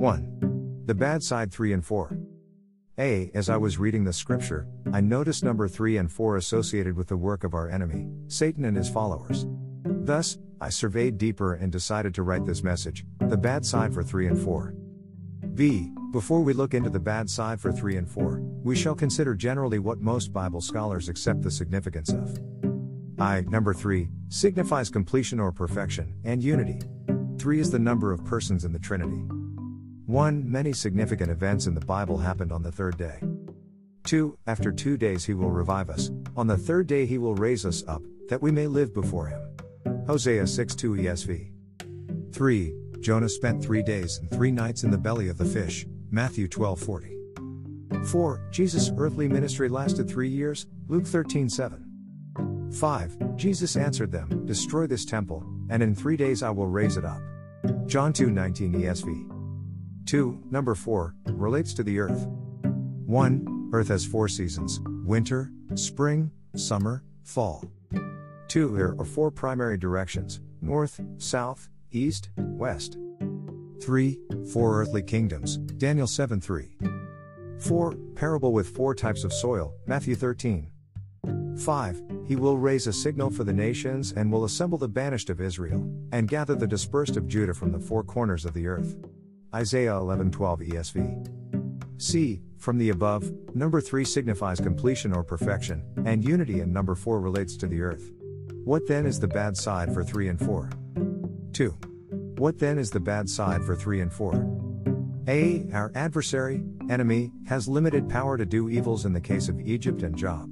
1. The bad side 3 and 4. A. As I was reading the scripture, I noticed number 3 and 4 associated with the work of our enemy, Satan and his followers. Thus, I surveyed deeper and decided to write this message, the bad side for 3 and 4. B. Before we look into the bad side for 3 and 4, we shall consider generally what most Bible scholars accept the significance of. I, number 3, signifies completion or perfection, and unity. 3 is the number of persons in the Trinity. 1. Many significant events in the Bible happened on the third day. 2. After two days he will revive us, on the third day he will raise us up, that we may live before him. Hosea 6 2 ESV. 3. Jonah spent three days and three nights in the belly of the fish, Matthew 12 40. 4. Jesus' earthly ministry lasted three years, Luke 13 7. 5. Jesus answered them, Destroy this temple, and in three days I will raise it up. John 2 19 ESV. 2. Number 4 relates to the earth. 1. Earth has four seasons winter, spring, summer, fall. 2. There are four primary directions north, south, east, west. 3. Four earthly kingdoms, Daniel 7 3. 4. Parable with four types of soil, Matthew 13. 5. He will raise a signal for the nations and will assemble the banished of Israel, and gather the dispersed of Judah from the four corners of the earth. Isaiah 11:12 ESV. C. From the above, number 3 signifies completion or perfection, and unity, and number 4 relates to the earth. What then is the bad side for 3 and 4? 2. What then is the bad side for 3 and 4? A. Our adversary, enemy, has limited power to do evils in the case of Egypt and Job.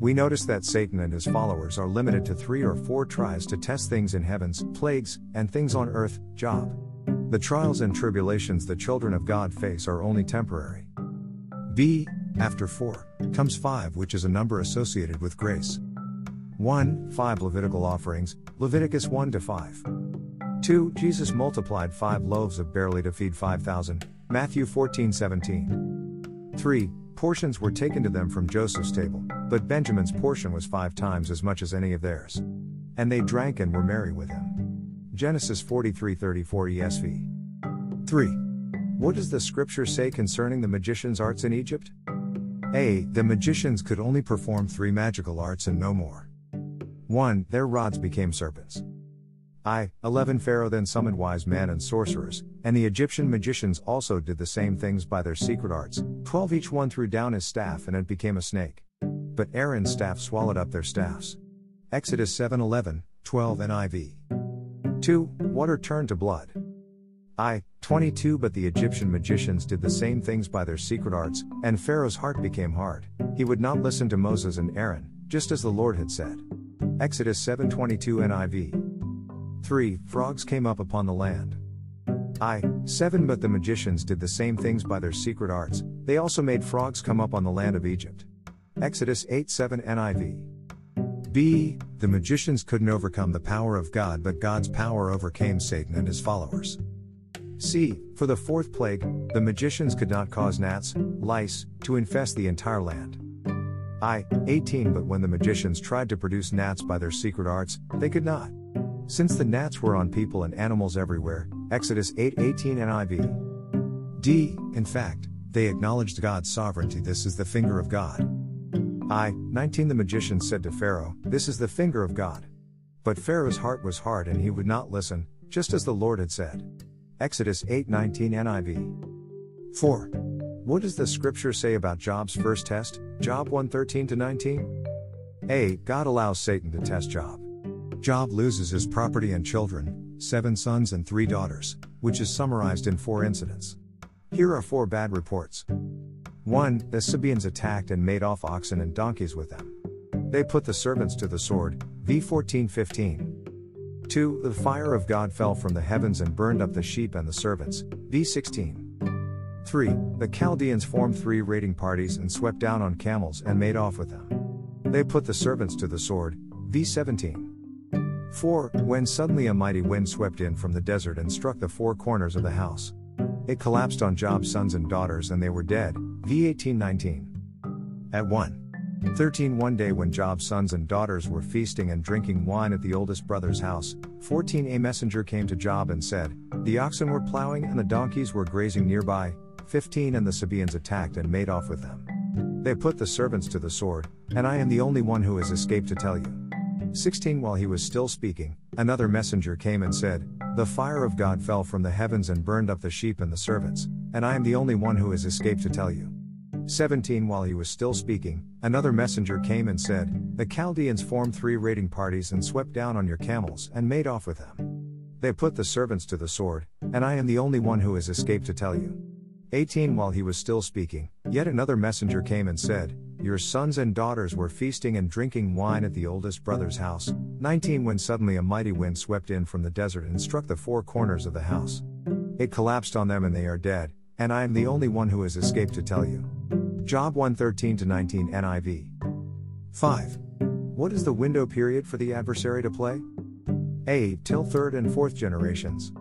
We notice that Satan and his followers are limited to three or four tries to test things in heavens, plagues, and things on earth, Job. The trials and tribulations the children of God face are only temporary. B. After 4, comes 5, which is a number associated with grace. 1. 5 Levitical offerings, Leviticus 1 to 5. 2. Jesus multiplied 5 loaves of barley to feed 5,000, Matthew 14 17. 3. Portions were taken to them from Joseph's table, but Benjamin's portion was five times as much as any of theirs. And they drank and were merry with him. Genesis 43:34 ESV. 3. What does the scripture say concerning the magicians' arts in Egypt? A. The magicians could only perform three magical arts and no more. 1. Their rods became serpents. I. 11 Pharaoh then summoned wise men and sorcerers, and the Egyptian magicians also did the same things by their secret arts. 12 Each one threw down his staff and it became a snake. But Aaron's staff swallowed up their staffs. Exodus 7:11, 12 NIV. 2. Water turned to blood. I. 22 But the Egyptian magicians did the same things by their secret arts, and Pharaoh's heart became hard. He would not listen to Moses and Aaron, just as the Lord had said. Exodus 7:22 NIV. 3. Frogs came up upon the land. I. 7 But the magicians did the same things by their secret arts, they also made frogs come up on the land of Egypt. Exodus 8 7 NIV. B. The magicians couldn't overcome the power of God, but God's power overcame Satan and his followers. C. For the fourth plague, the magicians could not cause gnats, lice, to infest the entire land. I. 18 But when the magicians tried to produce gnats by their secret arts, they could not. Since the gnats were on people and animals everywhere, Exodus 8 18 NIV. D. In fact, they acknowledged God's sovereignty. This is the finger of God. I, 19 The magician said to Pharaoh, This is the finger of God. But Pharaoh's heart was hard and he would not listen, just as the Lord had said. Exodus 8:19 NIV. 4. What does the scripture say about Job's first test? Job 1:13 to 19? A. God allows Satan to test Job. Job loses his property and children, seven sons and three daughters, which is summarized in four incidents. Here are four bad reports. 1. The Sabaeans attacked and made off oxen and donkeys with them. They put the servants to the sword. V 14:15. 2. The fire of God fell from the heavens and burned up the sheep and the servants. V 16. 3. The Chaldeans formed three raiding parties and swept down on camels and made off with them. They put the servants to the sword. V 17. 4. When suddenly a mighty wind swept in from the desert and struck the four corners of the house. It collapsed on Job's sons and daughters and they were dead. V 1819. At 1. 13 One day when Job's sons and daughters were feasting and drinking wine at the oldest brother's house, 14 A messenger came to Job and said, The oxen were plowing and the donkeys were grazing nearby, 15 And the Sabaeans attacked and made off with them. They put the servants to the sword, and I am the only one who has escaped to tell you. 16 While he was still speaking, another messenger came and said, The fire of God fell from the heavens and burned up the sheep and the servants, and I am the only one who has escaped to tell you. 17 While he was still speaking, another messenger came and said, The Chaldeans formed three raiding parties and swept down on your camels and made off with them. They put the servants to the sword, and I am the only one who has escaped to tell you. 18 While he was still speaking, yet another messenger came and said, Your sons and daughters were feasting and drinking wine at the oldest brother's house. 19 When suddenly a mighty wind swept in from the desert and struck the four corners of the house. It collapsed on them and they are dead, and I am the only one who has escaped to tell you. Job 113 19 NIV. 5. What is the window period for the adversary to play? A. Till third and fourth generations.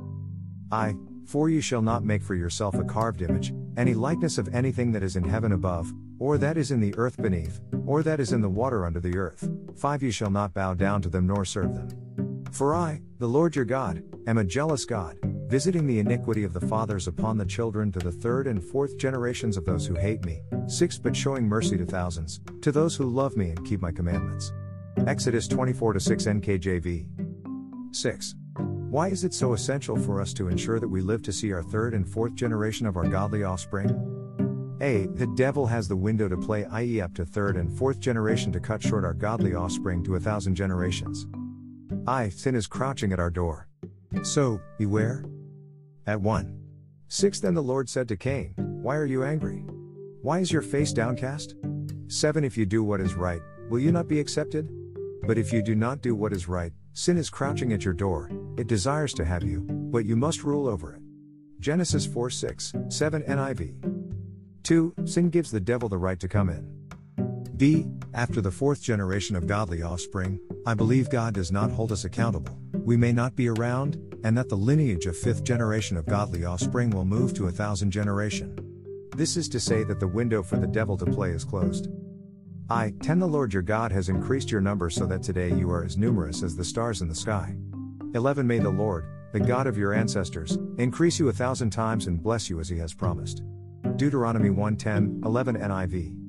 I. For you shall not make for yourself a carved image, any likeness of anything that is in heaven above, or that is in the earth beneath, or that is in the water under the earth. 5. You shall not bow down to them nor serve them. For I, the Lord your God, am a jealous God, visiting the iniquity of the fathers upon the children to the third and fourth generations of those who hate me. 6. But showing mercy to thousands, to those who love me and keep my commandments. Exodus 24 6 NKJV. 6. Why is it so essential for us to ensure that we live to see our third and fourth generation of our godly offspring? A. The devil has the window to play, i.e., up to third and fourth generation to cut short our godly offspring to a thousand generations. I. Sin is crouching at our door. So, beware. At 1. 6 Then the Lord said to Cain, Why are you angry? Why is your face downcast? 7 If you do what is right, will you not be accepted? But if you do not do what is right, sin is crouching at your door, it desires to have you, but you must rule over it. Genesis 4 6, 7 NIV. 2. Sin gives the devil the right to come in. B. After the fourth generation of godly offspring, I believe God does not hold us accountable, we may not be around, and that the lineage of fifth generation of godly offspring will move to a thousand generation. This is to say that the window for the devil to play is closed. I, 10 The Lord your God has increased your number so that today you are as numerous as the stars in the sky. 11 May the Lord, the God of your ancestors, increase you a thousand times and bless you as he has promised. Deuteronomy 1:10, 11 NIV.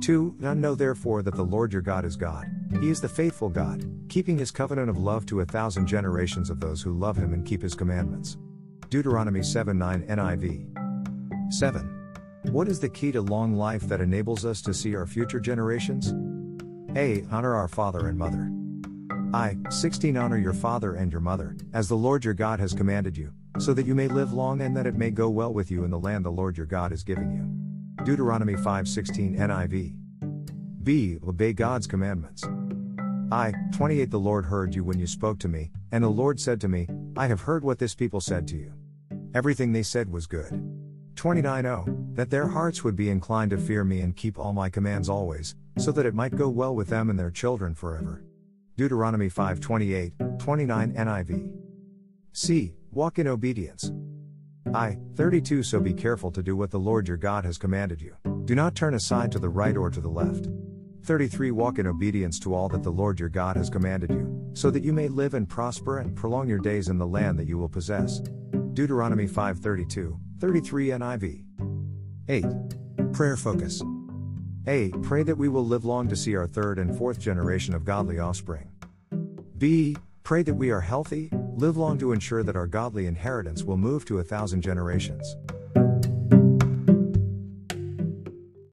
2. Know therefore that the Lord your God is God. He is the faithful God, keeping his covenant of love to a thousand generations of those who love him and keep his commandments. Deuteronomy 7 9 NIV. 7. What is the key to long life that enables us to see our future generations? A. Honor our father and mother. I, 16 Honor your father and your mother, as the Lord your God has commanded you, so that you may live long and that it may go well with you in the land the Lord your God is giving you. Deuteronomy 5:16 NIV. B. Obey God's commandments. I, 28 The Lord heard you when you spoke to me, and the Lord said to me, I have heard what this people said to you. Everything they said was good. 29 0 That their hearts would be inclined to fear me and keep all my commands always, so that it might go well with them and their children forever. Deuteronomy 5:28, 29 NIV. C. Walk in obedience. I, 32 So be careful to do what the Lord your God has commanded you. Do not turn aside to the right or to the left. 33 Walk in obedience to all that the Lord your God has commanded you, so that you may live and prosper and prolong your days in the land that you will possess. Deuteronomy 5:32, 33 NIV. 8. Prayer focus. A. Pray that we will live long to see our third and fourth generation of godly offspring. B. Pray that we are healthy, live long to ensure that our godly inheritance will move to a thousand generations.